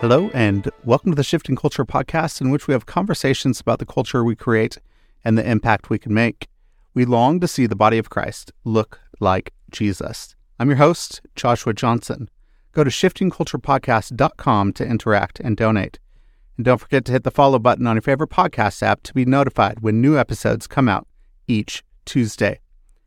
Hello, and welcome to the Shifting Culture podcast, in which we have conversations about the culture we create and the impact we can make. We long to see the body of Christ look like Jesus. I'm your host, Joshua Johnson. Go to shiftingculturepodcast.com to interact and donate. And don't forget to hit the follow button on your favorite podcast app to be notified when new episodes come out each Tuesday.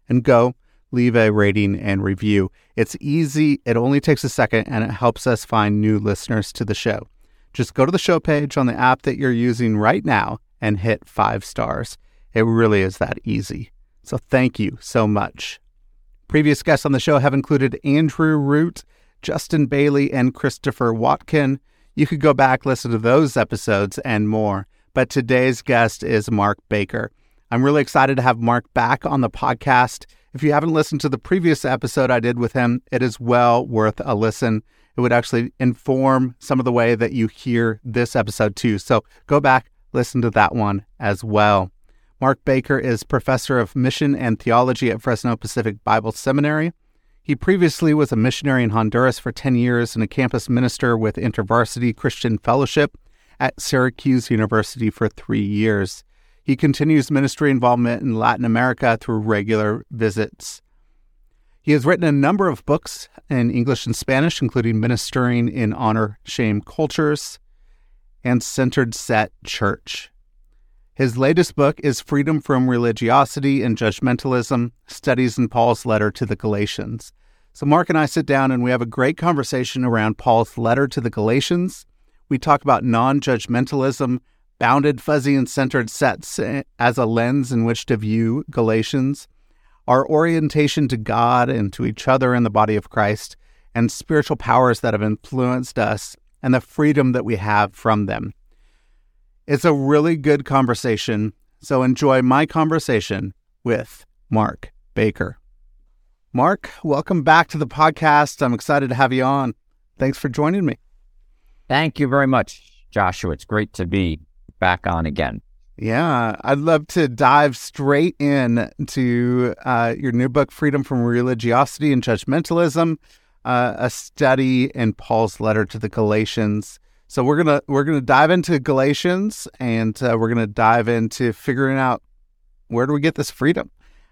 And go leave a rating and review. It's easy, it only takes a second, and it helps us find new listeners to the show. Just go to the show page on the app that you're using right now and hit five stars. It really is that easy. So thank you so much. Previous guests on the show have included Andrew Root, Justin Bailey, and Christopher Watkin. You could go back, listen to those episodes and more. But today's guest is Mark Baker. I'm really excited to have Mark back on the podcast. If you haven't listened to the previous episode I did with him, it is well worth a listen. It would actually inform some of the way that you hear this episode too. So go back, listen to that one as well. Mark Baker is professor of mission and theology at Fresno Pacific Bible Seminary. He previously was a missionary in Honduras for 10 years and a campus minister with InterVarsity Christian Fellowship at Syracuse University for three years. He continues ministry involvement in Latin America through regular visits. He has written a number of books in English and Spanish, including Ministering in Honor Shame Cultures and Centered Set Church. His latest book is Freedom from Religiosity and Judgmentalism Studies in Paul's Letter to the Galatians. So, Mark and I sit down and we have a great conversation around Paul's letter to the Galatians. We talk about non judgmentalism bounded, fuzzy, and centered sets eh, as a lens in which to view Galatians, our orientation to God and to each other in the body of Christ, and spiritual powers that have influenced us, and the freedom that we have from them. It's a really good conversation, so enjoy my conversation with Mark Baker. Mark, welcome back to the podcast. I'm excited to have you on. Thanks for joining me. Thank you very much, Joshua. It's great to be back on again. Yeah, I'd love to dive straight in to uh, your new book, Freedom from Religiosity and Judgmentalism, uh, a study in Paul's letter to the Galatians. So we're gonna we're gonna dive into Galatians, and uh, we're gonna dive into figuring out where do we get this freedom?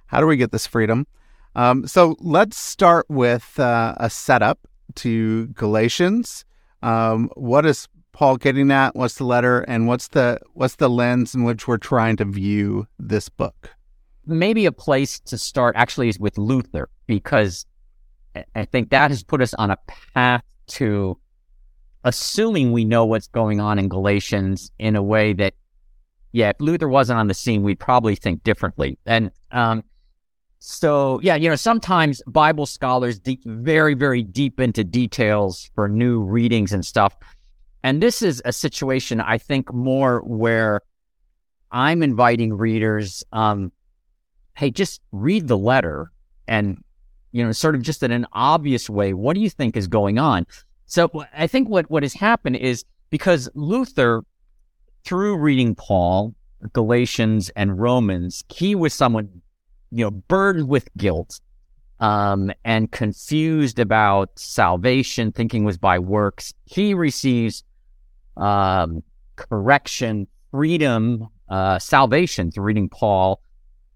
How do we get this freedom? Um, so let's start with uh, a setup to Galatians. Um, what is Paul getting at? What's the letter, and what's the what's the lens in which we're trying to view this book? Maybe a place to start actually is with Luther, because I think that has put us on a path to assuming we know what's going on in Galatians in a way that, yeah, if Luther wasn't on the scene, we'd probably think differently. And um, so, yeah, you know, sometimes Bible scholars deep, very, very deep into details for new readings and stuff and this is a situation, I think, more where I'm inviting readers, um, hey, just read the letter and, you know, sort of just in an obvious way, what do you think is going on? So I think what, what has happened is because Luther, through reading Paul, Galatians, and Romans, he was someone, you know, burdened with guilt um, and confused about salvation, thinking was by works. He receives um, correction, freedom, uh, salvation through reading Paul.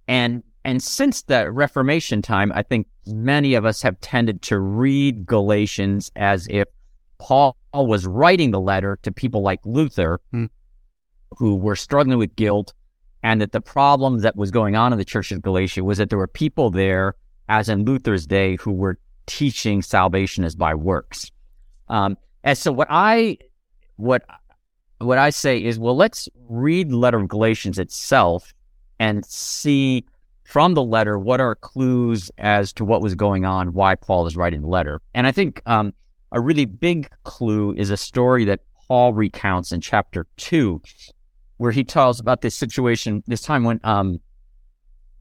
And and since the Reformation time, I think many of us have tended to read Galatians as if Paul was writing the letter to people like Luther, hmm. who were struggling with guilt, and that the problem that was going on in the church of Galatia was that there were people there, as in Luther's day, who were teaching salvation as by works. Um, and so what I what what I say is, well, let's read the letter of Galatians itself and see from the letter what are clues as to what was going on, why Paul is writing the letter. And I think um, a really big clue is a story that Paul recounts in chapter two, where he tells about this situation, this time when um,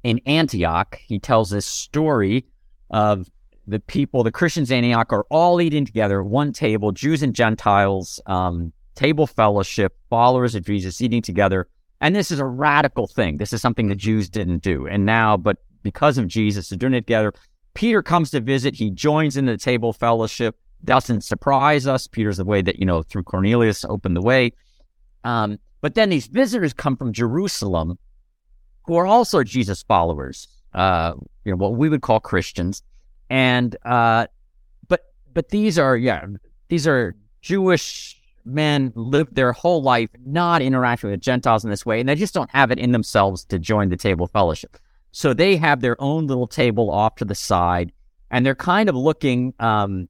in Antioch, he tells this story of the people, the Christians in Antioch are all eating together, one table, Jews and Gentiles, um, table fellowship, followers of Jesus eating together. And this is a radical thing. This is something the Jews didn't do. And now, but because of Jesus, they're doing it together. Peter comes to visit. He joins in the table fellowship. Doesn't surprise us. Peter's the way that, you know, through Cornelius opened the way. Um, but then these visitors come from Jerusalem who are also Jesus followers, uh, you know, what we would call Christians. And, uh, but, but these are, yeah, these are Jewish men lived their whole life not interacting with Gentiles in this way, and they just don't have it in themselves to join the table fellowship. So they have their own little table off to the side, and they're kind of looking, um,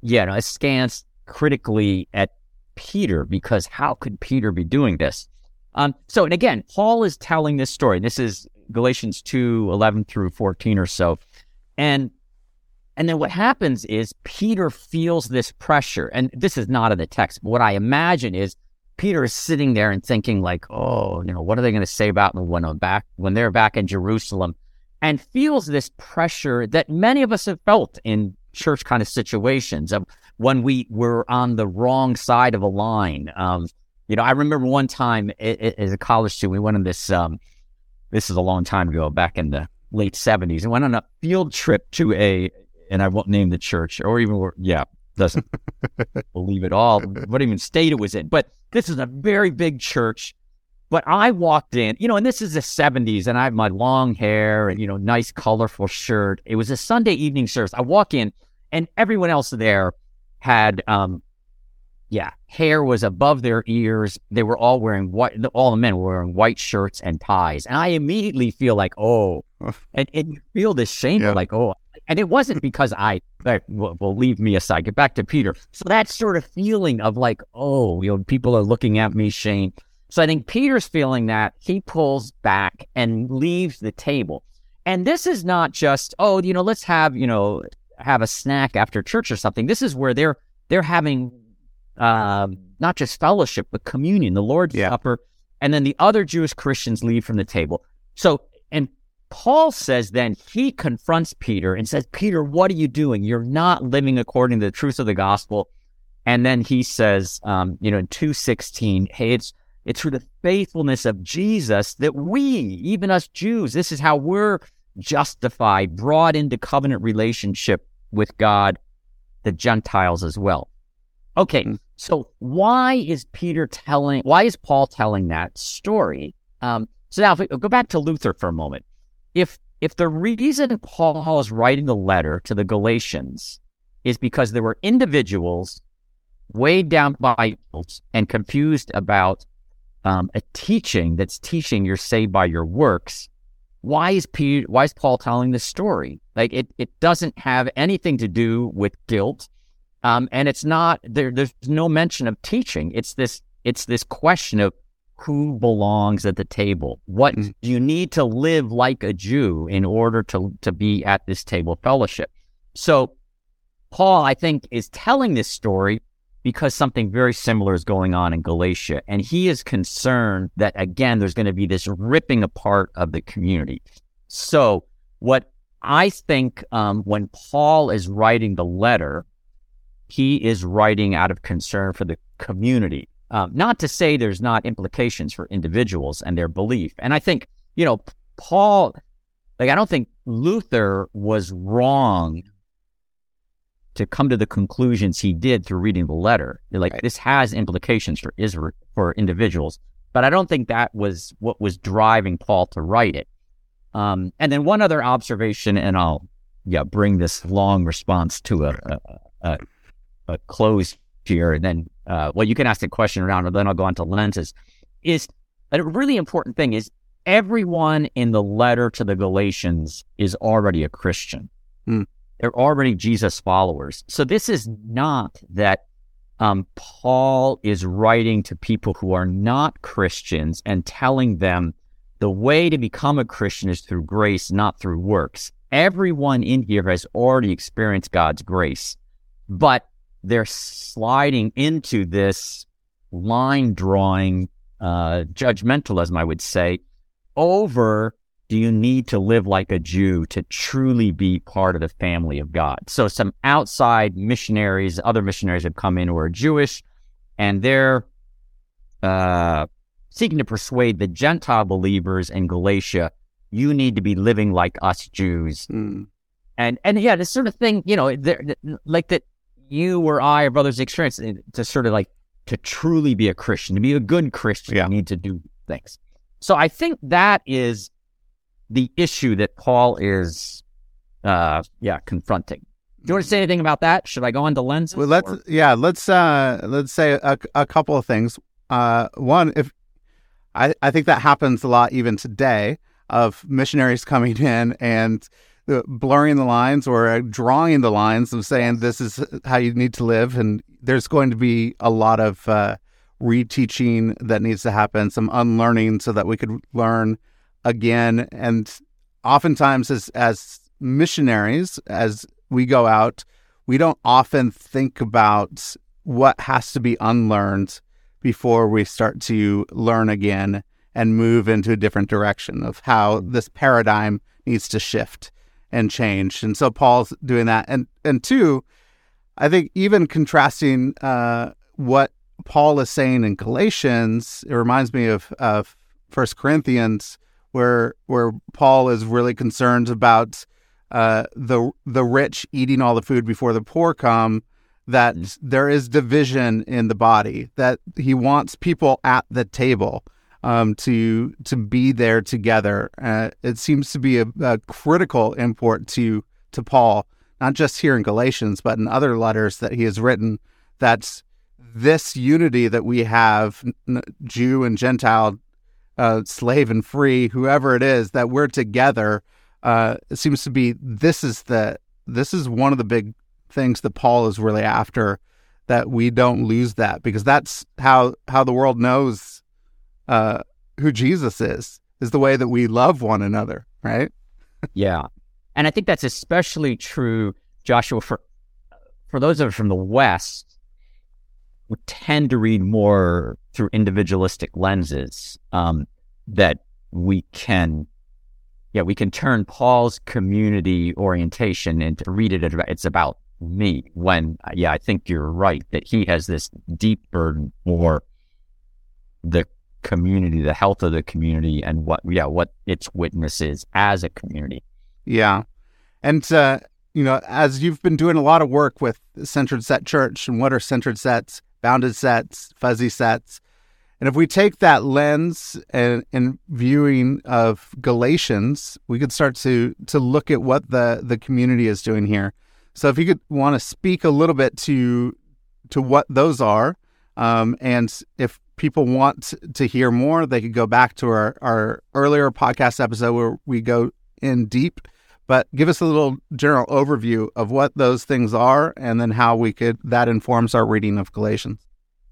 yeah, you know, askance critically at Peter because how could Peter be doing this? Um, so, and again, Paul is telling this story. This is Galatians 2 11 through 14 or so. And and then what happens is Peter feels this pressure. And this is not in the text, but what I imagine is Peter is sitting there and thinking, like, oh, you know, what are they going to say about me when I'm back, when they're back in Jerusalem? And feels this pressure that many of us have felt in church kind of situations of when we were on the wrong side of a line. Um, you know, I remember one time it, it, as a college student, we went on this, um, this is a long time ago, back in the late 70s, and went on a field trip to a and I won't name the church or even, yeah, doesn't believe it all, what even state it was in. But this is a very big church. But I walked in, you know, and this is the 70s, and I have my long hair and, you know, nice, colorful shirt. It was a Sunday evening service. I walk in, and everyone else there had, um, yeah, hair was above their ears. They were all wearing white, all the men were wearing white shirts and ties. And I immediately feel like, oh, and, and you feel this shame, yeah. like, oh, and it wasn't because I, well, well, leave me aside, get back to Peter. So that sort of feeling of like, oh, you know, people are looking at me, Shane. So I think Peter's feeling that he pulls back and leaves the table. And this is not just, oh, you know, let's have, you know, have a snack after church or something. This is where they're, they're having, uh, not just fellowship, but communion, the Lord's yeah. Supper. And then the other Jewish Christians leave from the table. So, and Paul says then he confronts Peter and says, Peter, what are you doing? You're not living according to the truth of the gospel. And then he says, um, you know, in 216, hey, it's, it's through the faithfulness of Jesus that we, even us Jews, this is how we're justified, brought into covenant relationship with God, the Gentiles as well. Okay, mm. so why is Peter telling, why is Paul telling that story? Um, so now if we go back to Luther for a moment if if the reason Paul is writing the letter to the Galatians is because there were individuals weighed down by guilt and confused about um, a teaching that's teaching you're saved by your works, why is why is Paul telling this story? Like it, it doesn't have anything to do with guilt, um, and it's not there. There's no mention of teaching. It's this, it's this question of who belongs at the table. What mm. do you need to live like a Jew in order to, to be at this table fellowship? So Paul, I think, is telling this story because something very similar is going on in Galatia. And he is concerned that, again, there's going to be this ripping apart of the community. So, what I think um, when Paul is writing the letter, he is writing out of concern for the community. Um, not to say there's not implications for individuals and their belief. And I think, you know, Paul, like, I don't think Luther was wrong to come to the conclusions he did through reading the letter. Like, right. this has implications for Israel, for individuals. But I don't think that was what was driving Paul to write it. Um, and then one other observation, and I'll yeah bring this long response to a, a, a, a close here, and then uh, well, you can ask the question around, and then I'll go on to lenses. is a really important thing is everyone in the letter to the Galatians is already a Christian. Hmm. They're already Jesus followers. So this is not that um, Paul is writing to people who are not Christians and telling them the way to become a Christian is through grace, not through works. Everyone in here has already experienced God's grace, but they're sliding into this line drawing, uh, judgmentalism, I would say, over do you need to live like a Jew to truly be part of the family of God? So some outside missionaries, other missionaries have come in who are Jewish, and they're uh, seeking to persuade the Gentile believers in Galatia, you need to be living like us Jews. Mm. And and yeah, this sort of thing, you know, like that you or I or brothers experience to sort of like to truly be a Christian, to be a good Christian, Yeah. you need to do things. So I think that is the issue that Paul is, uh, yeah, confronting. Do you want to say anything about that? Should I go on to lenses? Well, let's or- yeah, let's uh let's say a, a couple of things. Uh, one, if I I think that happens a lot even today of missionaries coming in and blurring the lines or uh, drawing the lines of saying this is how you need to live, and there's going to be a lot of uh, reteaching that needs to happen, some unlearning so that we could learn again. And oftentimes, as as missionaries, as we go out, we don't often think about what has to be unlearned before we start to learn again and move into a different direction of how this paradigm needs to shift and change. And so Paul's doing that. And and two, I think even contrasting uh, what Paul is saying in Galatians, it reminds me of of First Corinthians, where where Paul is really concerned about uh, the the rich eating all the food before the poor come. That there is division in the body. That he wants people at the table um, to to be there together. Uh, it seems to be a, a critical import to to Paul, not just here in Galatians, but in other letters that he has written. That this unity that we have, Jew and Gentile, uh, slave and free, whoever it is, that we're together. Uh, it seems to be this is the this is one of the big things that Paul is really after. That we don't lose that because that's how how the world knows uh, who Jesus is is the way that we love one another, right? Yeah. And I think that's especially true, Joshua, for for those of us from the West who tend to read more through individualistic lenses, um, that we can yeah, we can turn Paul's community orientation into read it it's about me when yeah, I think you're right that he has this deep burden for the community, the health of the community and what yeah, what its witness is as a community. Yeah. And, uh, you know, as you've been doing a lot of work with centered set church and what are centered sets, bounded sets, fuzzy sets. And if we take that lens and, and viewing of Galatians, we could start to to look at what the, the community is doing here. So if you could want to speak a little bit to to what those are, um, and if people want to hear more, they could go back to our, our earlier podcast episode where we go in deep but give us a little general overview of what those things are and then how we could that informs our reading of galatians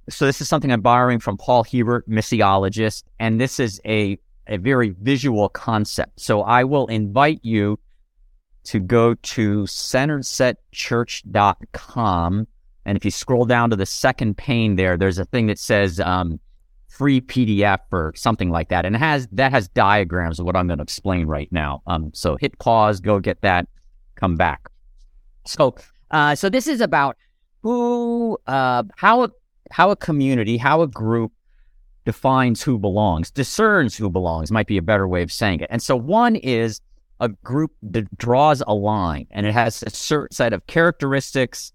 So this is something I'm borrowing from Paul Hiebert, missiologist, and this is a a very visual concept. So I will invite you to go to centeredsetchurch.com. And if you scroll down to the second pane there, there's a thing that says um, free PDF or something like that. And has that has diagrams of what I'm going to explain right now. Um, so hit pause, go get that, come back. So uh, so this is about who uh, how a, how a community, how a group defines who belongs, discerns who belongs might be a better way of saying it. And so one is a group that draws a line and it has a certain set of characteristics,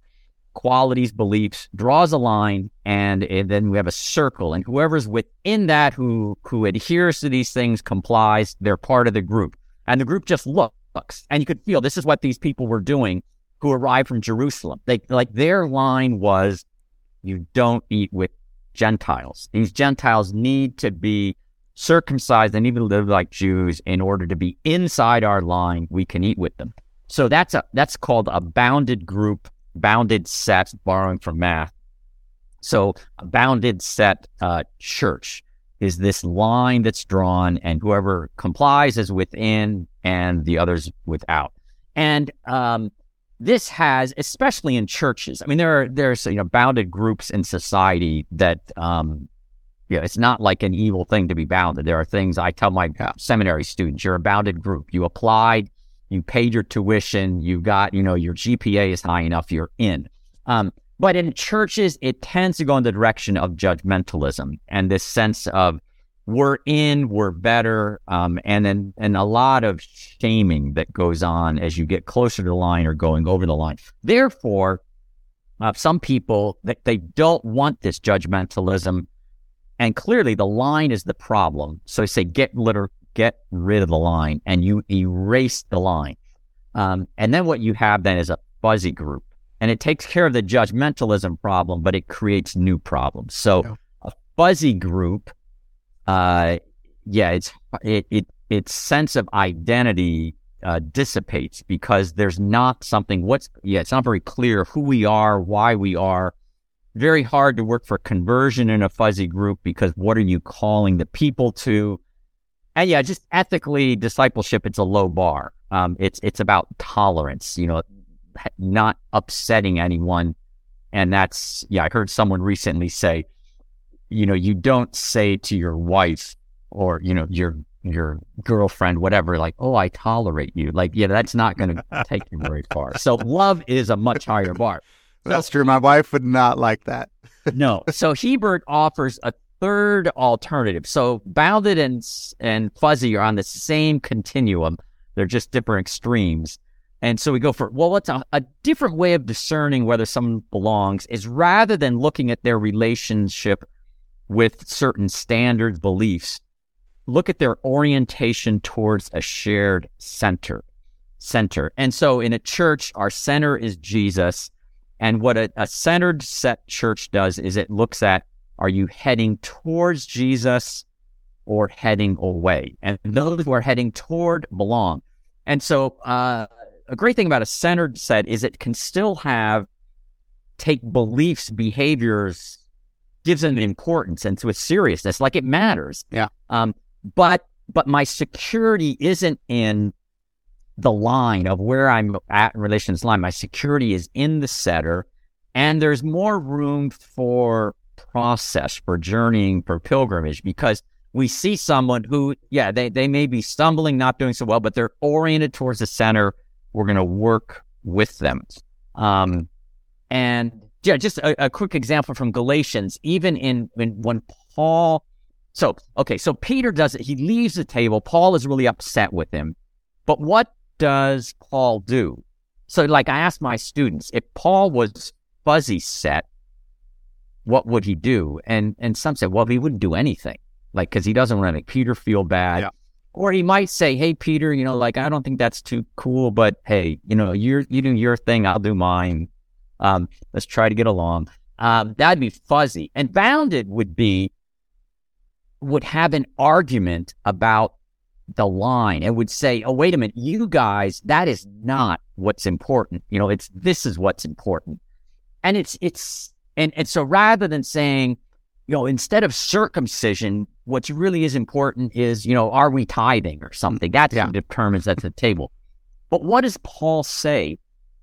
qualities, beliefs, draws a line, and, and then we have a circle. And whoever's within that who who adheres to these things complies, they're part of the group. And the group just looks. And you could feel this is what these people were doing who arrived from Jerusalem. They like their line was you don't eat with Gentiles. These Gentiles need to be circumcised and even live like Jews in order to be inside our line. We can eat with them. So that's a that's called a bounded group, bounded set, borrowing from math. So a bounded set uh, church is this line that's drawn, and whoever complies is within, and the others without. And um, this has, especially in churches, I mean, there are there's you know bounded groups in society that um, yeah, it's not like an evil thing to be bounded. There are things I tell my seminary students: you're a bounded group. You applied, you paid your tuition, you got, you know, your GPA is high enough, you're in. Um, but in churches, it tends to go in the direction of judgmentalism and this sense of we're in, we're better, um, and then and a lot of shaming that goes on as you get closer to the line or going over the line. Therefore, uh, some people that they don't want this judgmentalism, and clearly the line is the problem. So say get litter, get rid of the line, and you erase the line, um, and then what you have then is a fuzzy group and it takes care of the judgmentalism problem, but it creates new problems. So a fuzzy group, uh, yeah, it's it it its sense of identity uh, dissipates because there's not something. What's yeah, it's not very clear who we are, why we are. Very hard to work for conversion in a fuzzy group because what are you calling the people to? And yeah, just ethically, discipleship, it's a low bar. Um, it's it's about tolerance. You know, not upsetting anyone. And that's, yeah, I heard someone recently say, you know, you don't say to your wife or, you know, your, your girlfriend, whatever, like, oh, I tolerate you. Like, yeah, that's not going to take you very far. So love is a much higher bar. That's true. My wife would not like that. no. So Hiebert offers a third alternative. So bounded and and fuzzy are on the same continuum. They're just different extremes. And so we go for, well, what's a, a different way of discerning whether someone belongs is rather than looking at their relationship with certain standards, beliefs, look at their orientation towards a shared center. Center. And so in a church, our center is Jesus. And what a, a centered set church does is it looks at are you heading towards Jesus or heading away? And those who are heading toward belong. And so, uh, a great thing about a centered set is it can still have take beliefs, behaviors, gives it an importance and to a seriousness, like it matters. Yeah. Um, but but my security isn't in the line of where I'm at in relation to this line. My security is in the setter, and there's more room for process, for journeying, for pilgrimage, because we see someone who, yeah, they, they may be stumbling, not doing so well, but they're oriented towards the center we're going to work with them. Um, and yeah, just a, a, quick example from Galatians, even in, in when Paul, so, okay, so Peter does it. He leaves the table. Paul is really upset with him. But what does Paul do? So, like, I asked my students, if Paul was fuzzy set, what would he do? And and some said, well, he wouldn't do anything, like because he doesn't want to make Peter feel bad. Yeah. Or he might say, Hey, Peter, you know, like, I don't think that's too cool, but hey, you know, you're, you do your thing. I'll do mine. Um, let's try to get along. Um, that'd be fuzzy and bounded would be, would have an argument about the line and would say, Oh, wait a minute, you guys, that is not what's important. You know, it's, this is what's important. And it's, it's, and, and so rather than saying, you know, instead of circumcision, what really is important is, you know, are we tithing or something? That yeah. determines at the table. But what does Paul say?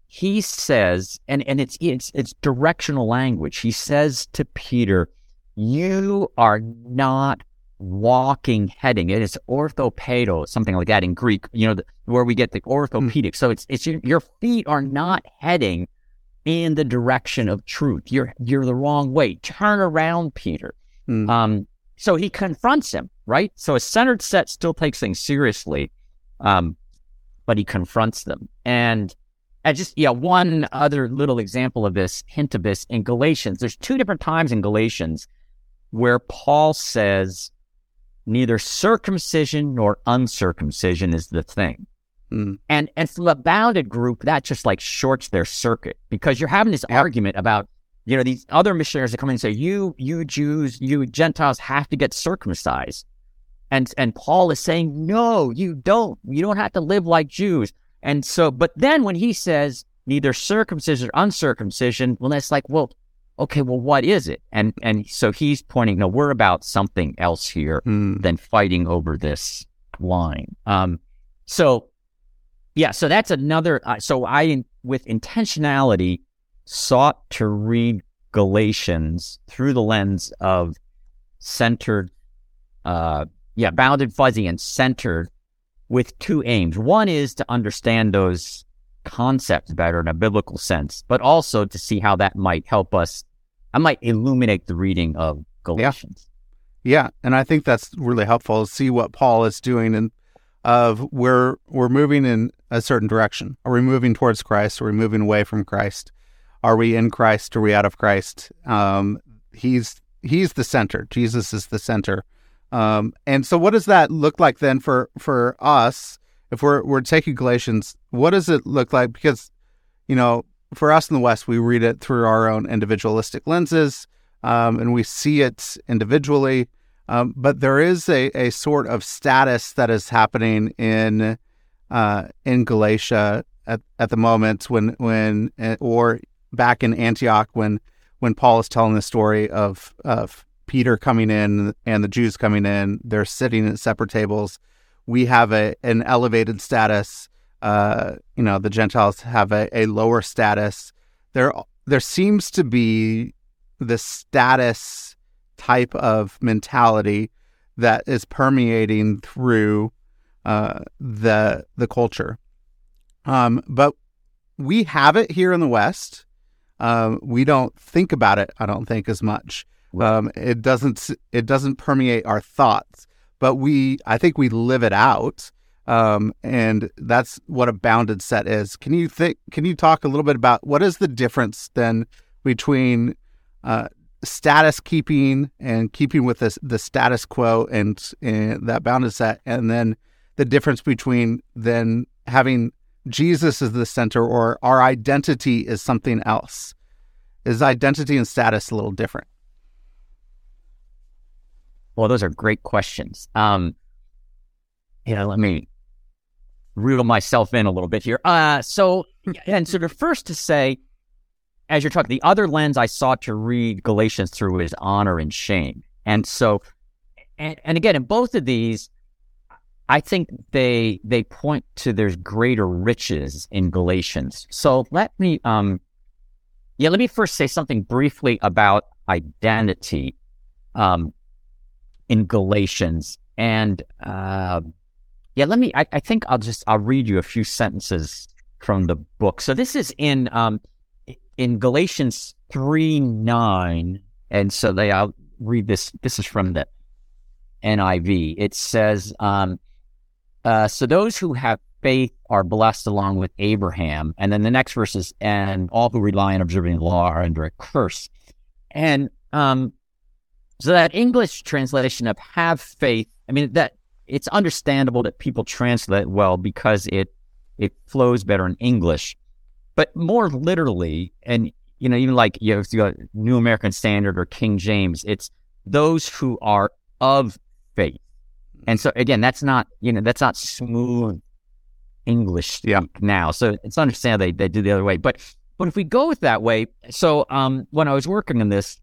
He says, and, and it's, it's, it's directional language. He says to Peter, you are not walking, heading. It is orthopedo, something like that in Greek, you know, the, where we get the orthopedic. Mm. So it's, it's your, your feet are not heading in the direction of truth. You're you're the wrong way. Turn around, Peter. Mm. Um, so he confronts him, right? So a centered set still takes things seriously, um, but he confronts them. And and just yeah, one other little example of this, hint of this in Galatians. There's two different times in Galatians where Paul says neither circumcision nor uncircumcision is the thing. Mm. And and from a bounded group, that just like shorts their circuit because you're having this argument about you know, these other missionaries that come in and say, you, you Jews, you Gentiles have to get circumcised. And, and Paul is saying, no, you don't. You don't have to live like Jews. And so, but then when he says neither circumcision or uncircumcision, well, that's like, well, okay, well, what is it? And, and so he's pointing, no, we're about something else here Mm. than fighting over this line. Um, so yeah, so that's another. Uh, so I, with intentionality, sought to read Galatians through the lens of centered, uh, yeah, bounded, fuzzy, and centered, with two aims. One is to understand those concepts better in a biblical sense, but also to see how that might help us. I might illuminate the reading of Galatians. Yeah, and I think that's really helpful to see what Paul is doing and of where we're moving in a certain direction. Are we moving towards Christ? Are we moving away from Christ? Are we in Christ? Are we out of Christ? Um, he's he's the center. Jesus is the center. Um, and so, what does that look like then for for us? If we're we're taking Galatians, what does it look like? Because you know, for us in the West, we read it through our own individualistic lenses, um, and we see it individually. Um, but there is a, a sort of status that is happening in uh, in Galatia at, at the moment when when or back in Antioch when when Paul is telling the story of of Peter coming in and the Jews coming in, they're sitting at separate tables. We have a an elevated status. Uh, you know, the Gentiles have a, a lower status. There there seems to be the status type of mentality that is permeating through uh, the the culture. Um, but we have it here in the West. Um, we don't think about it. I don't think as much. Um, it doesn't. It doesn't permeate our thoughts. But we, I think, we live it out, um, and that's what a bounded set is. Can you think? Can you talk a little bit about what is the difference then between uh, status keeping and keeping with this, the status quo and, and that bounded set, and then the difference between then having Jesus as the center or our identity is something else. Is identity and status a little different? Well, those are great questions. Um, you know, let me reel myself in a little bit here. Uh, so, and so the first to say, as you're talking, the other lens I sought to read Galatians through is honor and shame. And so, and, and again, in both of these, I think they they point to there's greater riches in Galatians. So let me um yeah, let me first say something briefly about identity um in Galatians. And uh yeah, let me I, I think I'll just I'll read you a few sentences from the book. So this is in um in Galatians three nine, and so they I'll read this this is from the NIV. It says um uh, so those who have faith are blessed along with Abraham. And then the next verse is, and all who rely on observing the law are under a curse. And um, so that English translation of have faith, I mean, that it's understandable that people translate well because it it flows better in English. But more literally, and you know, even like you know, you got New American Standard or King James, it's those who are of faith. And so again, that's not you know that's not smooth English yeah. now. So it's understandable they, they do the other way. But but if we go with that way, so um, when I was working on this,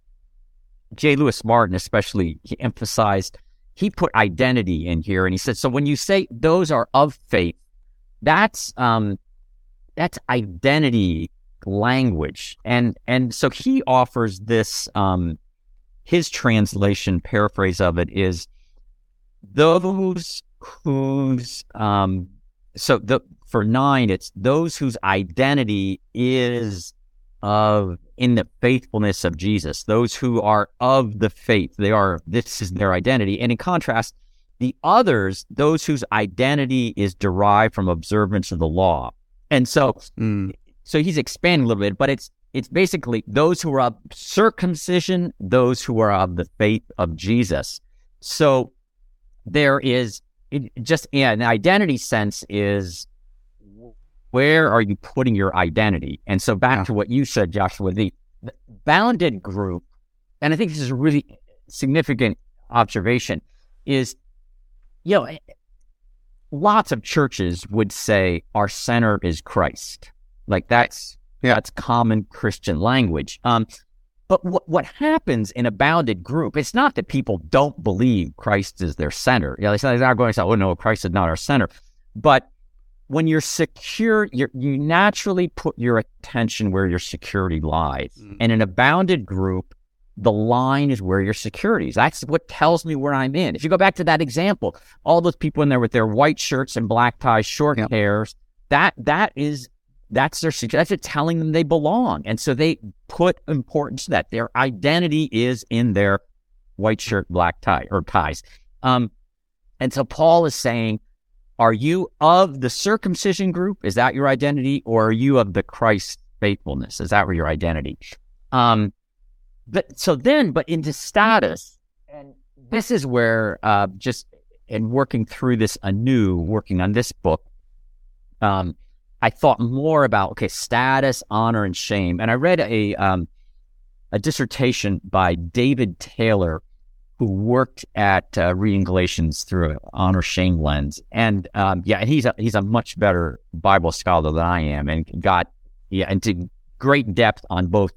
J. Louis Martyn especially he emphasized he put identity in here, and he said so when you say those are of faith, that's um, that's identity language, and and so he offers this um, his translation paraphrase of it is those whose um so the for nine it's those whose identity is of in the faithfulness of Jesus. Those who are of the faith. They are this is their identity. And in contrast the others those whose identity is derived from observance of the law and so Mm. so he's expanding a little bit but it's it's basically those who are of circumcision those who are of the faith of Jesus so there is it just yeah, an identity sense is where are you putting your identity? And so back Yeah. to what you said, Joshua, the the bounded group, and I think this is a really significant observation, is you know, lots of churches would say our center is Christ. Like that's yeah. that's common Christian language. Um, but what what happens in a bounded group? It's not that people don't believe Christ is their center. Yeah, you know, they're not going to say, "Oh no, Christ is not our center." But when you're secure, you're, you naturally put your attention where your security lies. Mm. And in a bounded group, the line is where your security is. That's what tells me where I'm in. If you go back to that example, all those people in there with their white shirts and black ties, short yep. hairs, that that is that's their that's it telling them they belong. And so they put importance to that. Their identity is in their white shirt, black tie or ties. Um, and so Paul is saying are you of the circumcision group? Is that your identity? Or are you of the Christ faithfulness? Is that your identity? Um, but so then, but into status, and this is where uh, just in working through this anew, working on this book, um, I thought more about okay, status, honor, and shame. And I read a um, a dissertation by David Taylor who worked at uh, reading Galatians through an honor shame lens, and um, yeah, and he's a, he's a much better Bible scholar than I am, and got yeah into great depth on both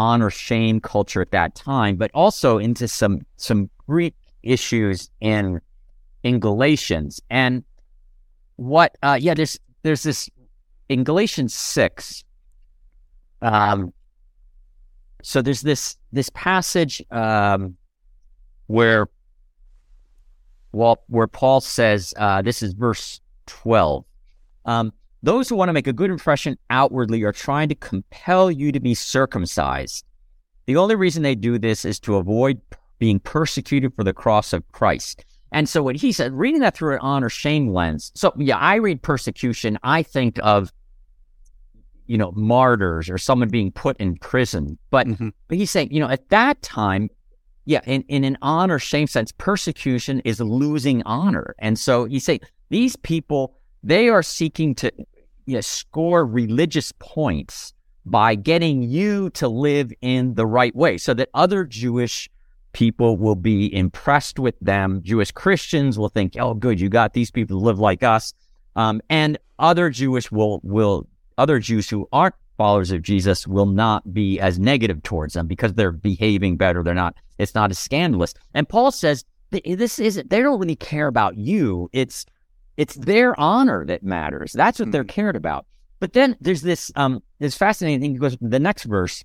honor shame culture at that time, but also into some some Greek issues in in Galatians, and what uh, yeah there's there's this in Galatians six. Um, so there's this this passage um, where well, where Paul says, uh, this is verse 12. Um, those who want to make a good impression outwardly are trying to compel you to be circumcised. The only reason they do this is to avoid being persecuted for the cross of Christ. And so what he said, reading that through an honor shame lens. So yeah, I read persecution. I think of, you know, martyrs or someone being put in prison. But, mm-hmm. but he's saying, you know, at that time, yeah, in, in an honor shame sense, persecution is losing honor. And so you say these people, they are seeking to you know, score religious points by getting you to live in the right way so that other Jewish people will be impressed with them. Jewish Christians will think, oh, good, you got these people to live like us. Um, and other Jewish will, will, other Jews who aren't followers of Jesus will not be as negative towards them because they're behaving better. They're not, it's not as scandalous. And Paul says this isn't, they don't really care about you. It's, it's their honor that matters. That's what they're mm-hmm. cared about. But then there's this, um, this fascinating thing goes the next verse.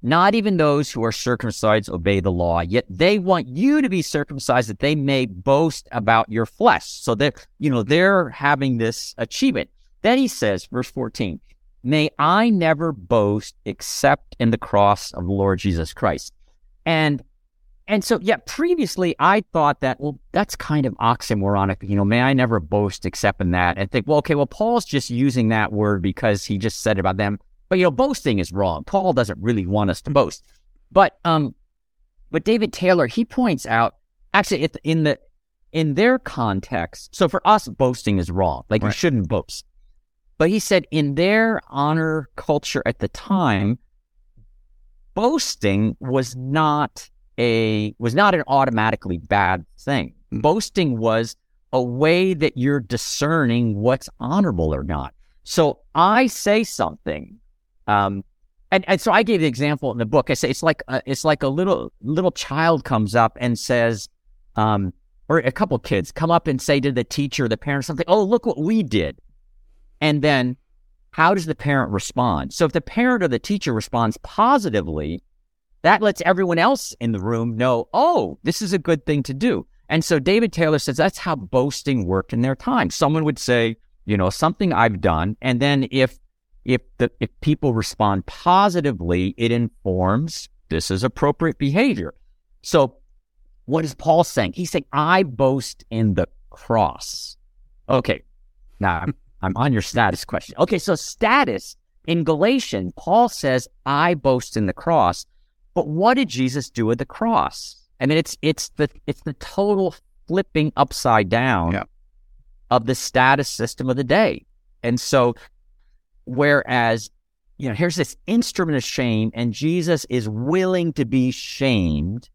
Not even those who are circumcised obey the law, yet they want you to be circumcised that they may boast about your flesh. So that, you know, they're having this achievement. Then he says, verse 14, May I never boast except in the cross of the Lord Jesus Christ. And and so, yeah, previously I thought that, well, that's kind of oxymoronic. You know, may I never boast except in that and think, well, okay, well, Paul's just using that word because he just said about them. But, you know, boasting is wrong. Paul doesn't really want us to boast. But, um, but David Taylor, he points out actually in the, in their context. So for us, boasting is wrong. Like right. you shouldn't boast. But he said in their honor culture at the time, boasting was not a was not an automatically bad thing. Boasting was a way that you're discerning what's honorable or not. So I say something, um, and, and so I gave the example in the book. I say it's like a, it's like a little little child comes up and says, um, or a couple kids come up and say to the teacher, the parent, something. Oh, look what we did. And then how does the parent respond? So if the parent or the teacher responds positively, that lets everyone else in the room know, oh, this is a good thing to do. And so David Taylor says that's how boasting worked in their time. Someone would say, you know, something I've done. And then if if the if people respond positively, it informs this is appropriate behavior. So what is Paul saying? He's saying, I boast in the cross. Okay. Now I'm I'm on your status question. Okay, so status in Galatians, Paul says, I boast in the cross. But what did Jesus do at the cross? I mean, it's it's the it's the total flipping upside down yeah. of the status system of the day. And so whereas you know, here's this instrument of shame, and Jesus is willing to be shamed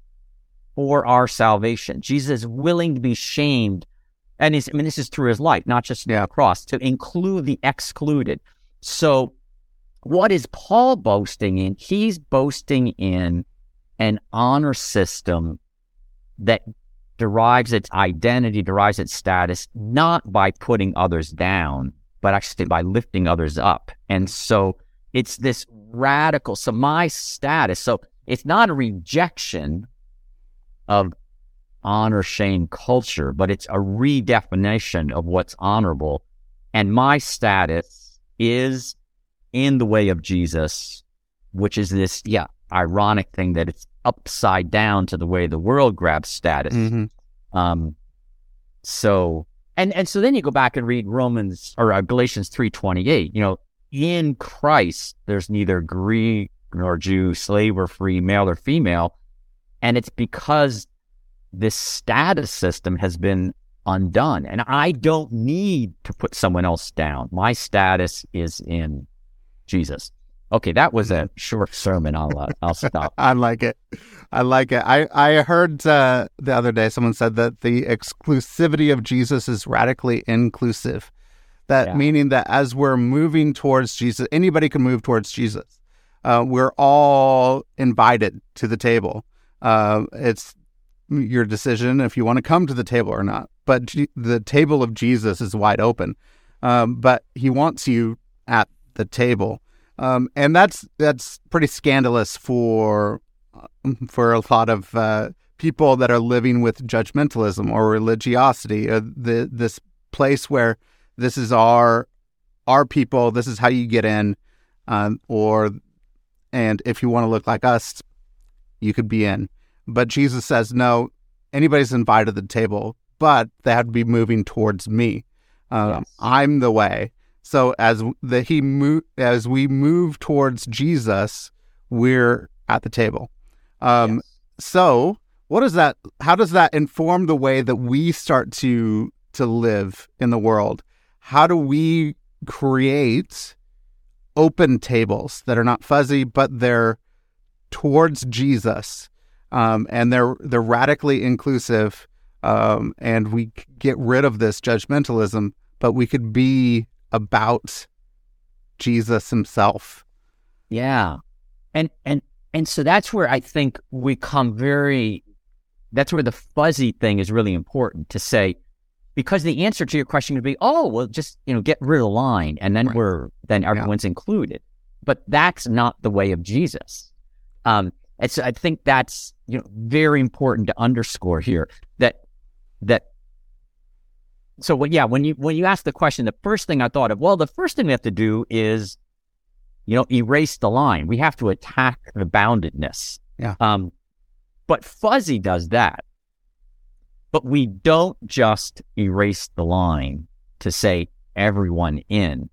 for our salvation. Jesus is willing to be shamed. And I mean, this is through his life, not just yeah. the cross, to include the excluded. So, what is Paul boasting in? He's boasting in an honor system that derives its identity, derives its status, not by putting others down, but actually by lifting others up. And so it's this radical, so my status, so it's not a rejection of honor shame culture, but it's a redefinition of what's honorable. And my status is in the way of Jesus, which is this, yeah, ironic thing that it's upside down to the way the world grabs status. Mm-hmm. Um, so and and so then you go back and read Romans or uh, Galatians three twenty eight. You know, in Christ there's neither Greek nor Jew, slave or free, male or female, and it's because this status system has been undone, and I don't need to put someone else down. My status is in Jesus. Okay, that was a short sermon. I'll uh, I'll stop. I like it. I like it. I I heard uh, the other day someone said that the exclusivity of Jesus is radically inclusive. That yeah. meaning that as we're moving towards Jesus, anybody can move towards Jesus. Uh, we're all invited to the table. Uh, it's your decision if you want to come to the table or not. But G- the table of Jesus is wide open. Um, but He wants you at the table. Um, and that's that's pretty scandalous for for a lot of uh, people that are living with judgmentalism or religiosity. Uh, the this place where this is our our people, this is how you get in, um, or and if you want to look like us, you could be in. But Jesus says no. Anybody's invited to the table, but they have to be moving towards me. Um, yes. I'm the way. So as the he move as we move towards Jesus, we're at the table. Um, yes. So what does that? How does that inform the way that we start to to live in the world? How do we create open tables that are not fuzzy, but they're towards Jesus, um, and they're they're radically inclusive, um, and we get rid of this judgmentalism, but we could be about Jesus himself. Yeah. And and and so that's where I think we come very that's where the fuzzy thing is really important to say because the answer to your question would be, oh, well, just you know, get rid of the line, and then right. we're then everyone's yeah. included. But that's not the way of Jesus. Um, and so I think that's you know very important to underscore here that that so well, yeah, when you when you ask the question, the first thing I thought of, well, the first thing we have to do is, you know, erase the line. We have to attack the boundedness. Yeah. Um, but fuzzy does that. But we don't just erase the line to say everyone in.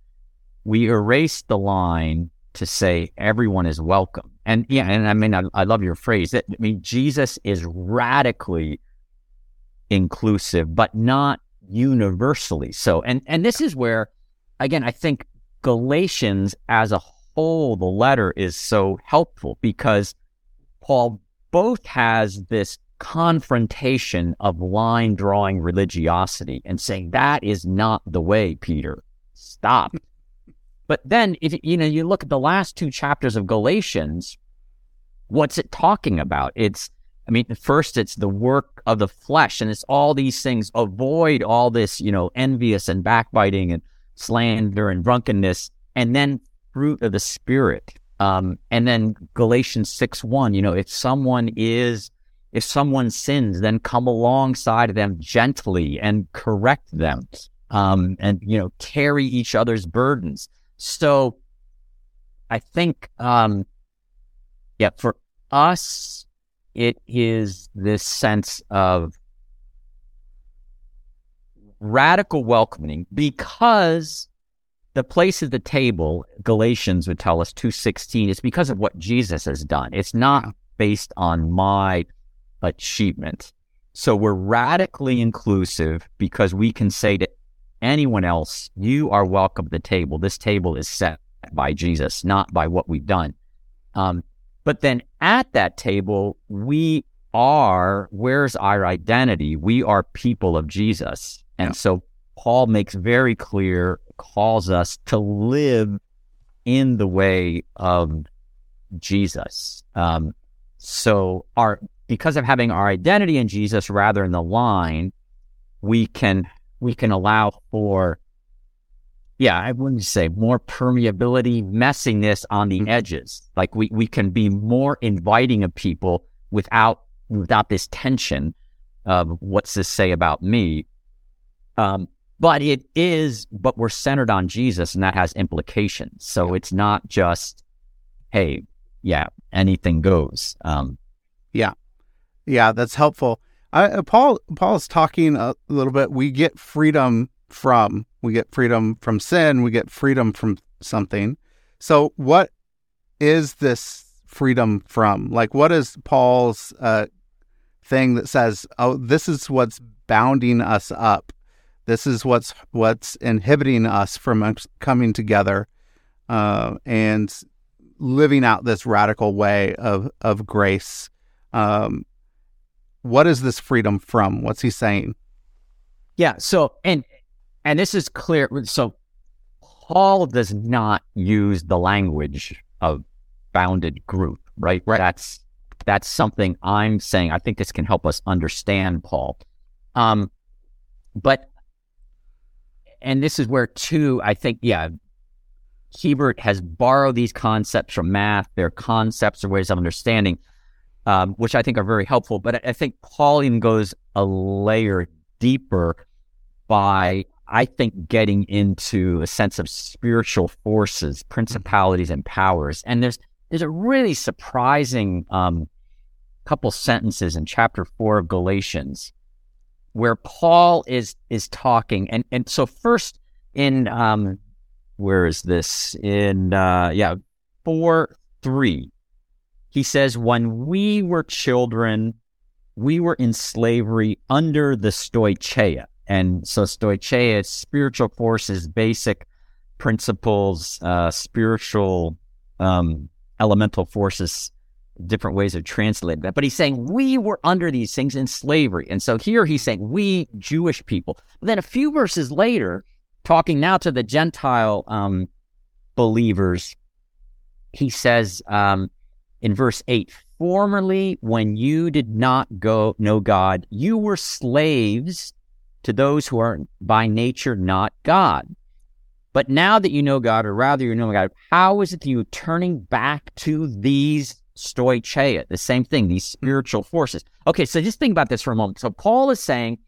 We erase the line to say everyone is welcome. And yeah, and I mean, I, I love your phrase. That, I mean, Jesus is radically inclusive, but not universally so. And and this is where, again, I think Galatians as a whole, the letter is so helpful because Paul both has this confrontation of line drawing religiosity and saying that is not the way, Peter. Stop. But then if you know you look at the last two chapters of Galatians, what's it talking about? It's I mean, first it's the work of the flesh, and it's all these things. Avoid all this, you know, envious and backbiting and slander and drunkenness, and then fruit of the spirit. Um, and then Galatians six one, you know, if someone is, if someone sins, then come alongside them gently and correct them, um, and you know, carry each other's burdens. So, I think, um, yeah, for us it is this sense of radical welcoming because the place at the table galatians would tell us 216 is because of what jesus has done. It's not based on my achievement. So we're radically inclusive because we can say to anyone else you are welcome at the table. This table is set by Jesus, not by what we've done. Um, but then at that table, we are, where's our identity? We are people of Jesus. And yeah. so Paul makes very clear, calls us to live in the way of Jesus. Um, so our, because of having our identity in Jesus rather in the line, we can, we can allow for yeah, I wouldn't say more permeability, messiness on the mm-hmm. edges. Like we, we can be more inviting of people without without this tension of what's this say about me. Um, but it is, but we're centered on Jesus, and that has implications. So it's not just, hey, yeah, anything goes. Um, yeah, yeah, that's helpful. I, Paul Paul's talking a little bit. We get freedom from. We get freedom from sin. We get freedom from something. So, what is this freedom from? Like, what is Paul's uh, thing that says, "Oh, this is what's bounding us up. This is what's what's inhibiting us from coming together uh, and living out this radical way of of grace." Um, what is this freedom from? What's he saying? Yeah. So, and and this is clear. So Paul does not use the language of bounded group, right? right? That's that's something I'm saying. I think this can help us understand Paul. Um, but and this is where too, I think, yeah, Hiebert has borrowed these concepts from math. They're concepts or ways of understanding, um, which I think are very helpful. But I think Paul even goes a layer deeper by I think getting into a sense of spiritual forces, principalities, and powers. And there's there's a really surprising um, couple sentences in chapter four of Galatians where Paul is is talking, and and so first in um, where is this in uh, yeah four three, he says when we were children, we were in slavery under the stoicheia and so stoicheia, spiritual forces, basic principles, uh, spiritual um, elemental forces, different ways of translating that. But he's saying we were under these things in slavery. And so here he's saying we Jewish people. But then a few verses later, talking now to the Gentile um, believers, he says um, in verse 8, Formerly, when you did not go know God, you were slaves to those who are by nature not God. But now that you know God, or rather you know God, how is it that you're turning back to these stoicheia, the same thing, these spiritual forces? Okay, so just think about this for a moment. So Paul is saying,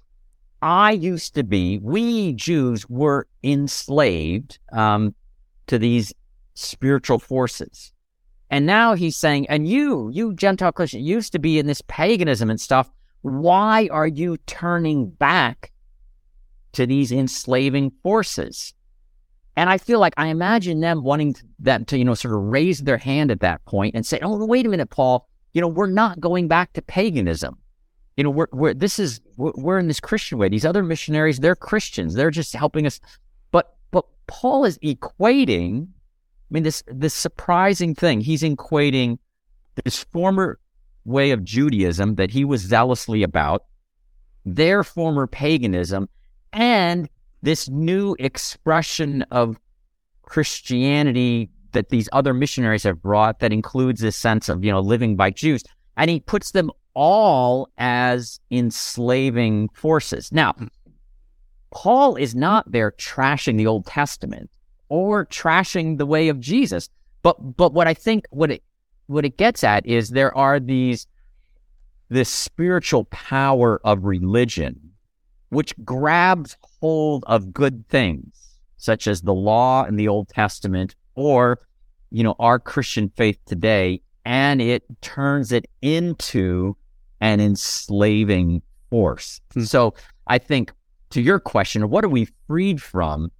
I used to be, we Jews were enslaved um, to these spiritual forces. And now he's saying, and you, you Gentile Christian, used to be in this paganism and stuff. Why are you turning back to these enslaving forces. And I feel like I imagine them wanting them to, you know, sort of raise their hand at that point and say, "Oh, wait a minute, Paul. You know, we're not going back to paganism. You know, we're, we're this is we're, in this Christian way. These other missionaries, they're Christians. They're just helping us. But but Paul is equating. I mean, this this surprising thing. He's equating this former way of Judaism that he was zealously about, their former paganism, and this new expression of Christianity that these other missionaries have brought that includes this sense of, you know, living by Jews. And he puts them all as enslaving forces. Now, Paul is not there trashing the Old Testament or trashing the way of Jesus. But but what I think what it what it gets at is there are these this spiritual power of religion which grabs hold of good things, such as the law in the Old Testament or, you know, our Christian faith today, and it turns it into an enslaving force. Hmm. So I think to your question, what are we freed from?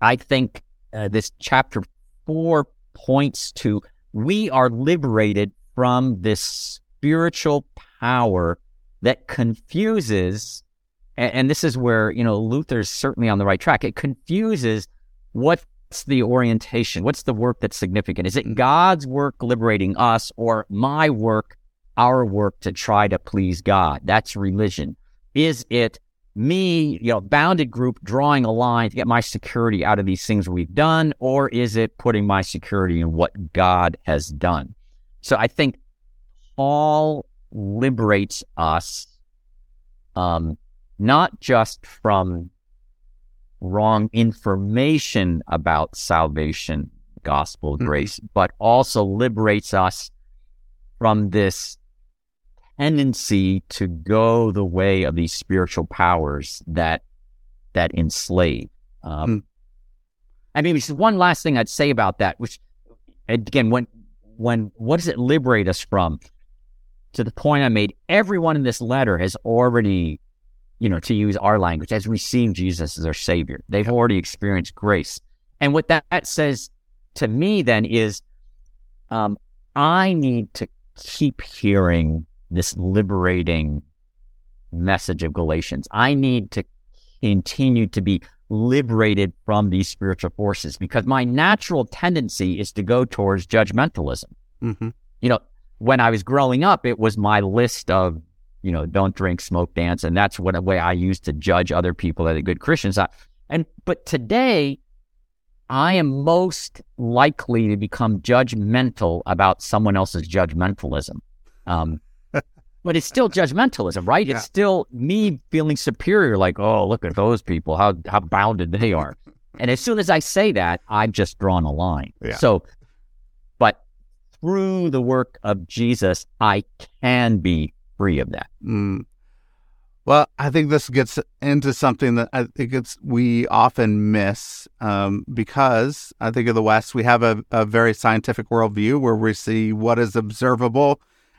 I think uh, this chapter four points to we are liberated from this spiritual power that confuses and, and this is where, you know, Luther's certainly on the right track. It confuses what the orientation? What's the work that's significant? Is it God's work liberating us or my work, our work to try to please God? That's religion. Is it me, you know, bounded group drawing a line to get my security out of these things we've done, or is it putting my security in what God has done? So I think Paul liberates us, um, not just from wrong information about salvation, gospel, mm-hmm. grace, but also liberates us from this tendency to go the way of these spiritual powers that that enslave. Um, mm. I mean, just one last thing I'd say about that, which again, when when what does it liberate us from? To the point I made, everyone in this letter has already, you know, to use our language, has received Jesus as their Savior. They've already experienced grace, and what that, that says to me then is, um, I need to keep hearing this liberating message of Galatians. I need to continue to be liberated from these spiritual forces because my natural tendency is to go towards judgmentalism. Mm-hmm. You know, when I was growing up, it was my list of, you know, don't drink, smoke, dance. And that's what a way I used to judge other people that are good Christians. And, but today, I am most likely to become judgmental about someone else's judgmentalism. Um, but it's still judgmentalism, right? Yeah. It's still me feeling superior, like, oh, look at those people, how how bounded they are. and as soon as I say that, I've just drawn a line. Yeah. So, but through the work of Jesus, I can be free of that. Mm. Well, I think this gets into something that I think it's we often miss um, because I think of the West we have a, a very scientific worldview where we see what is observable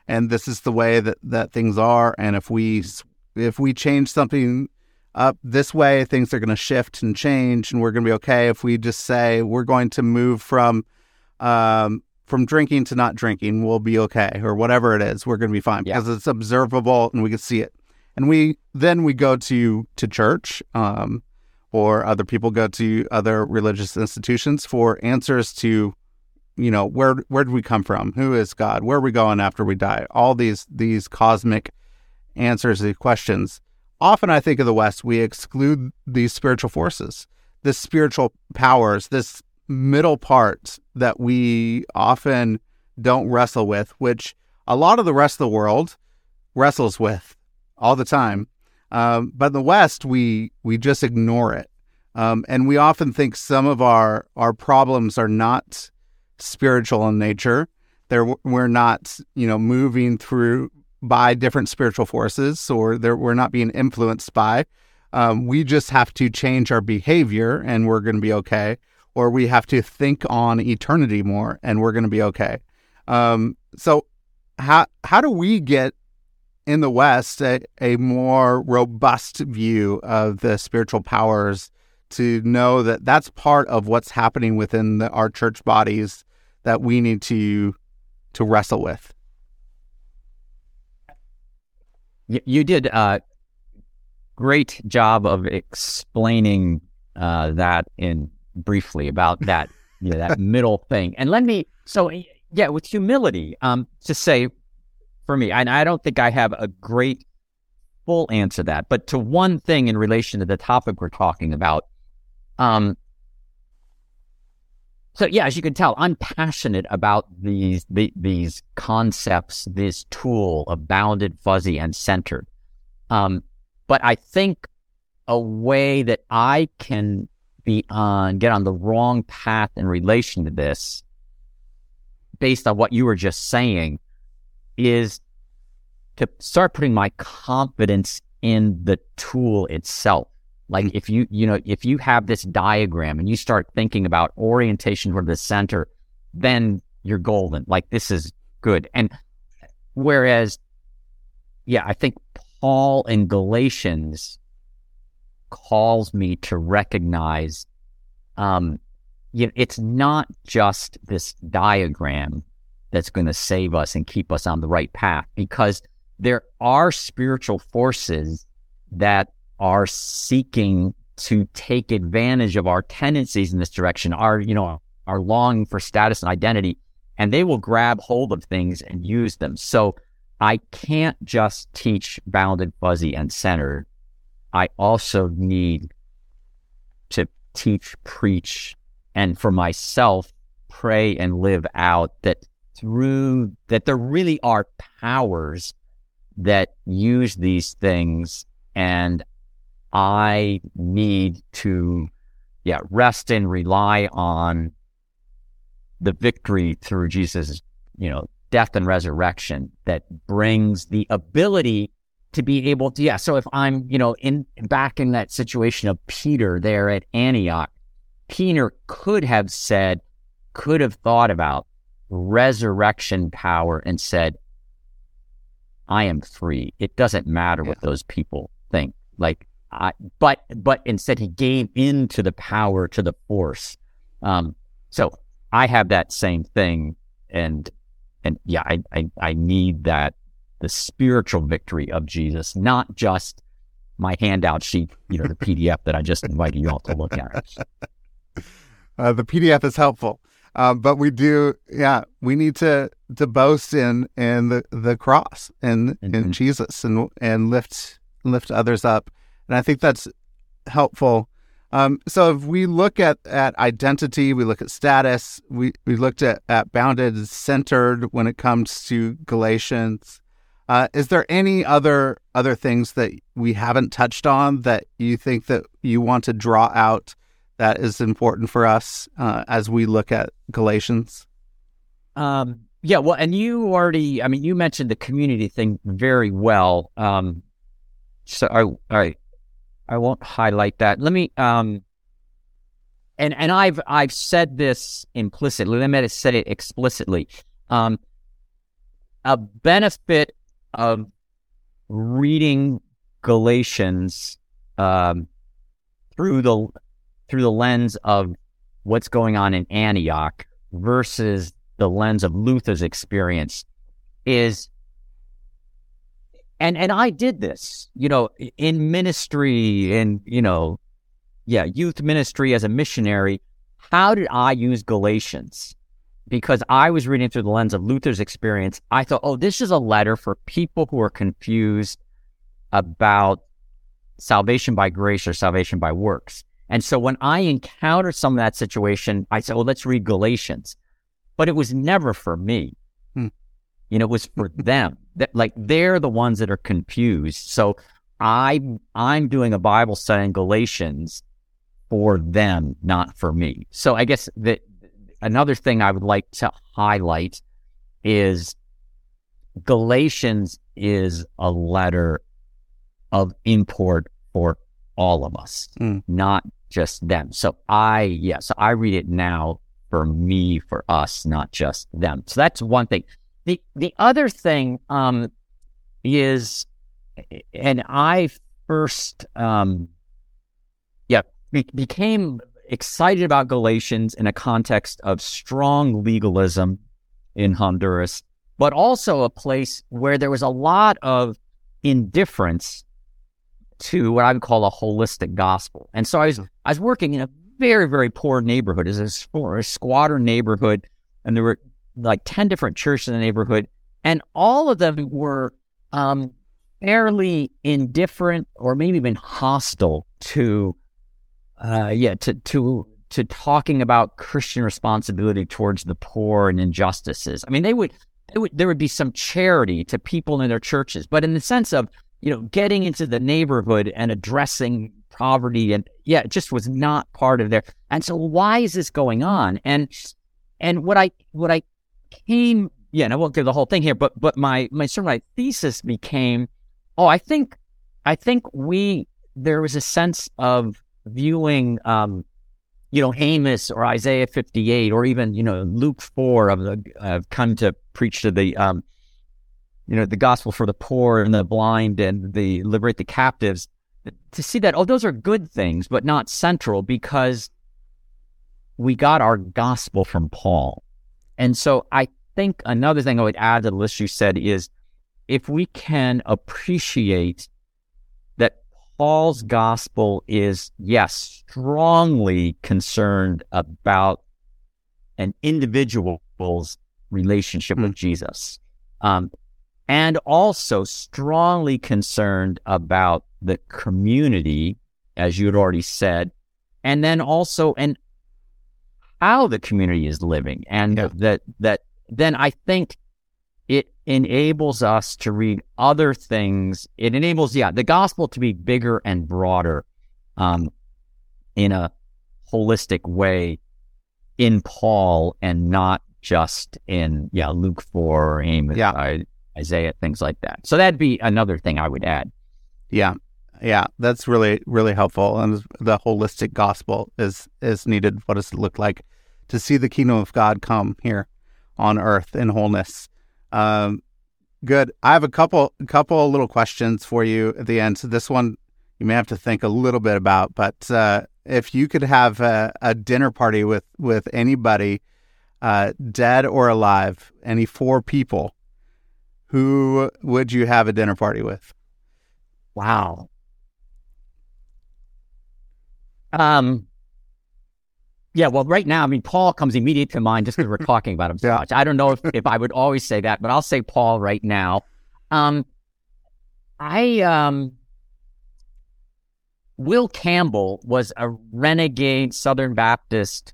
and this is the way that, that things are. And if we if we change something up this way, things are going to shift and change, and we're going to be okay. If we just say we're going to move from um, from drinking to not drinking, we'll be okay, or whatever it is, we're going to be fine yeah. because it's observable and we can see it. And we then we go to to church, um, or other people go to other religious institutions for answers to you know where where did we come from who is god where are we going after we die all these these cosmic answers to these questions often i think of the west we exclude these spiritual forces this spiritual powers this middle parts that we often don't wrestle with which a lot of the rest of the world wrestles with all the time um, but in the west we we just ignore it um, and we often think some of our our problems are not spiritual in nature. There, we're not, you know, moving through by different spiritual forces, or we're not being influenced by. Um, we just have to change our behavior, and we're going to be okay. Or we have to think on eternity more, and we're going to be okay. Um, so, how how do we get in the West a, a more robust view of the spiritual powers to know that that's part of what's happening within the, our church bodies that we need to to wrestle with. You did a great job of explaining uh, that in briefly about that you know, that middle thing. And let me so yeah, with humility, um, to say for me, and I don't think I have a great full answer to that, but to one thing in relation to the topic we're talking about, um, so yeah, as you can tell, I'm passionate about these the, these concepts, this tool of bounded, fuzzy, and centered. Um, but I think a way that I can be on get on the wrong path in relation to this, based on what you were just saying, is to start putting my confidence in the tool itself. Like mm. if you, you know, if you have this diagram and you start thinking about orientation toward the center, then you're golden. Like this is good. And whereas, yeah, I think Paul in Galatians calls me to recognize, um, you know, it's not just this diagram that's going to save us and keep us on the right path because there are spiritual forces that are seeking to take advantage of our tendencies in this direction, our, you know, our longing for status and identity, and they will grab hold of things and use them. So I can't just teach bounded, fuzzy, and centered. I also need to teach, preach, and for myself, pray and live out that through that there really are powers that use these things. And I need to yeah rest and rely on the victory through Jesus you know death and resurrection that brings the ability to be able to yeah so if I'm you know in back in that situation of Peter there at Antioch Peter could have said could have thought about resurrection power and said, I am free. It doesn't matter yeah. what those people think. Like, I, but, but instead he gave in to the power, to the force. Um, so I have that same thing. And, and yeah, I, I, I need that, the spiritual victory of Jesus, not just my handout sheet, you know, the PDF that I just invited you all to look at. Uh, the PDF is helpful. Um, but we do, yeah, we need to to boast in in the, the cross and mm-hmm. in Jesus and and lift lift others up, and I think that's helpful. Um, so if we look at, at identity, we look at status, we, we looked at, at bounded centered when it comes to Galatians. Uh, is there any other other things that we haven't touched on that you think that you want to draw out that is important for us uh, as we look at Galatians? Um, yeah, well, and you already, I mean, you mentioned the community thing very well. Um, so I, I, I won't highlight that. Let me, um, and and I've I've said this implicitly. Let me say it explicitly. Um, a benefit of reading Galatians um, through the through the lens of what's going on in Antioch versus the lens of Luther's experience is and and I did this, you know, in ministry and you know, yeah, youth ministry as a missionary. How did I use Galatians? Because I was reading through the lens of Luther's experience, I thought, oh, this is a letter for people who are confused about salvation by grace or salvation by works. And so when I encountered some of that situation, I said, well, let's read Galatians. But it was never for me. Hmm. You know, it was for them. That like they're the ones that are confused. So I I'm doing a Bible study in Galatians for them, not for me. So I guess that another thing I would like to highlight is Galatians is a letter of import for all of us, mm. not just them. So I, yeah, so I read it now for me, for us, not just them. So that's one thing. The, the other thing, um, is, and I first, um, yeah, be- became excited about Galatians in a context of strong legalism in Honduras, but also a place where there was a lot of indifference to what I would call a holistic gospel. And so I was, hmm. I was working in a very, very poor neighborhood. It was a, a squatter neighborhood, and there were like 10 different churches in the neighborhood, and all of them were um, fairly indifferent or maybe even hostile to, uh, yeah, to, to, to talking about Christian responsibility towards the poor and injustices. I mean, they would, they would, there would be some charity to people in their churches, but in the sense of you know, getting into the neighborhood and addressing poverty and yeah, it just was not part of there. And so why is this going on? And and what I what I came yeah, and I won't give the whole thing here, but but my my sort of my thesis became, oh, I think I think we there was a sense of viewing um, you know, Amos or Isaiah 58 or even, you know, Luke 4 of the, I've come to preach to the, um, you know, the gospel for the poor and the blind and the liberate the captives, to see that, oh, those are good things, but not central because we got our gospel from Paul. And so I think another thing I would add to the list you said is if we can appreciate Paul's gospel is, yes, strongly concerned about an individual's relationship mm. with Jesus. Um, and also strongly concerned about the community, as you had already said, and then also and how the community is living, and yeah. that that then I think it enables us to read other things. It enables, yeah, the gospel to be bigger and broader, um, in a holistic way in Paul and not just in yeah Luke four or Amos, yeah. Isaiah, things like that. So that'd be another thing I would add. Yeah, yeah, that's really really helpful. And the holistic gospel is is needed. What does it look like to see the kingdom of God come here on earth in wholeness? Um, good. I have a couple couple little questions for you at the end. So this one you may have to think a little bit about, but uh, if you could have a, a, dinner party with with anybody, uh, dead or alive, any four people, who would you have a dinner party with? Wow. Um. Yeah, well, right now, I mean, Paul comes immediately to mind just because we're talking about him so yeah. much. I don't know if, if I would always say that, but I'll say Paul right now. Um, I um, Will Campbell was a renegade Southern Baptist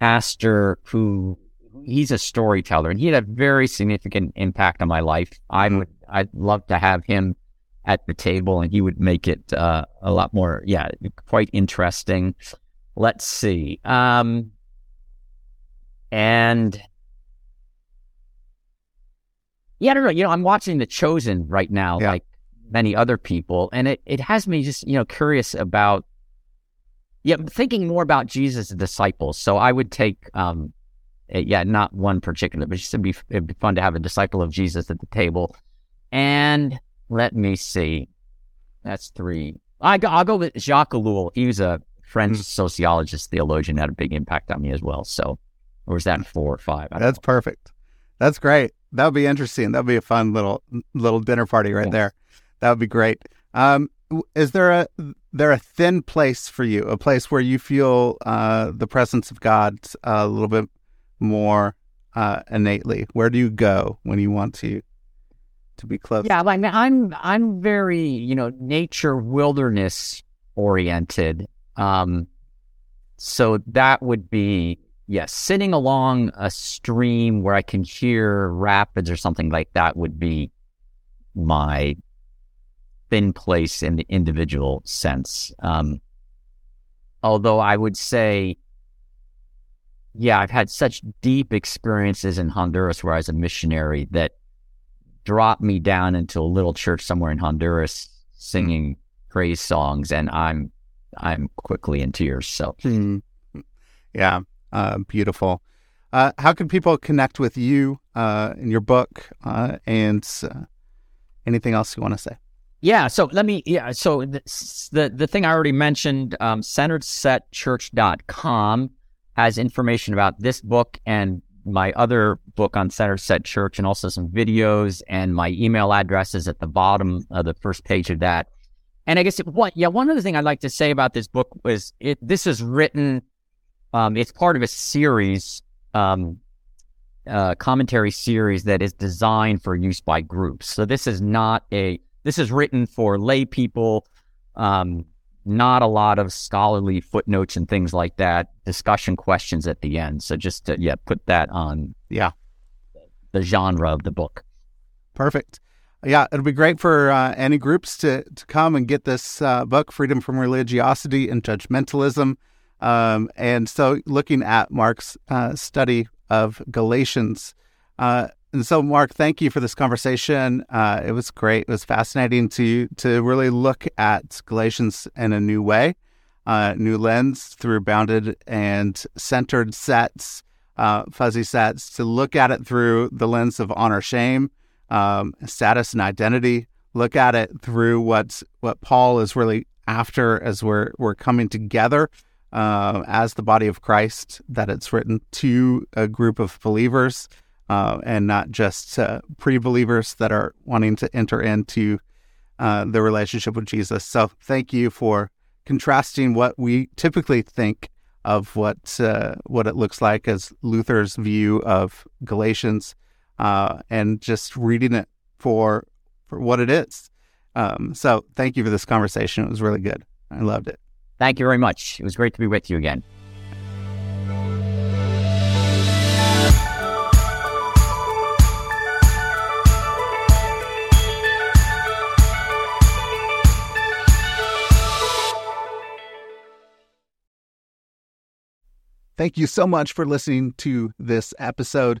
pastor who he's a storyteller and he had a very significant impact on my life. I would I'd love to have him at the table and he would make it uh, a lot more yeah quite interesting let's see um and yeah i don't know you know i'm watching the chosen right now yeah. like many other people and it, it has me just you know curious about yeah thinking more about jesus disciples so i would take um yeah not one particular but just it'd be, it'd be fun to have a disciple of jesus at the table and let me see. That's three. I go, I'll go with Jacques Ellul. He was a French mm-hmm. sociologist, theologian, had a big impact on me as well. So, or was that four or five? That's know. perfect. That's great. That would be interesting. That would be a fun little little dinner party right there. That would be great. Um, is there a there a thin place for you? A place where you feel uh, the presence of God a little bit more uh, innately? Where do you go when you want to to be close. Yeah, like I'm I'm very, you know, nature wilderness oriented. Um so that would be yes, sitting along a stream where I can hear rapids or something like that would be my thin place in the individual sense. Um although I would say yeah, I've had such deep experiences in Honduras where I was a missionary that dropped me down into a little church somewhere in Honduras singing mm. praise songs, and I'm I'm quickly in tears. So, mm. yeah, uh, beautiful. Uh, how can people connect with you uh, in your book uh, and uh, anything else you want to say? Yeah, so let me. Yeah, so the the, the thing I already mentioned, um, centeredsetchurch.com has information about this book and my other book on Centered-Set Church and also some videos and my email address is at the bottom of the first page of that. And I guess what, yeah, one other thing I'd like to say about this book was it, this is written, um, it's part of a series, um, uh, commentary series that is designed for use by groups. So this is not a, this is written for lay people, um, not a lot of scholarly footnotes and things like that. Discussion questions at the end. So just to, yeah, put that on yeah the genre of the book. Perfect. Yeah, it'll be great for uh, any groups to to come and get this uh, book, Freedom from Religiosity and Judgmentalism. Um, and so, looking at Mark's uh, study of Galatians, uh, and so, Mark, thank you for this conversation. Uh, it was great. It was fascinating to to really look at Galatians in a new way, uh, new lens through bounded and centered sets, fuzzy sets. To look at it through the lens of honor, shame, um, status, and identity. Look at it through what what Paul is really after as we're we're coming together uh, as the body of Christ. That it's written to a group of believers uh, and not just uh, pre believers that are wanting to enter into uh, the relationship with Jesus. So thank you for contrasting what we typically think of what uh, what it looks like as Luther's view of Galatians, uh, and just reading it for for what it is. Um, so thank you for this conversation. It was really good. I loved it. Thank you very much. It was great to be with you again. Thank you so much for listening to this episode.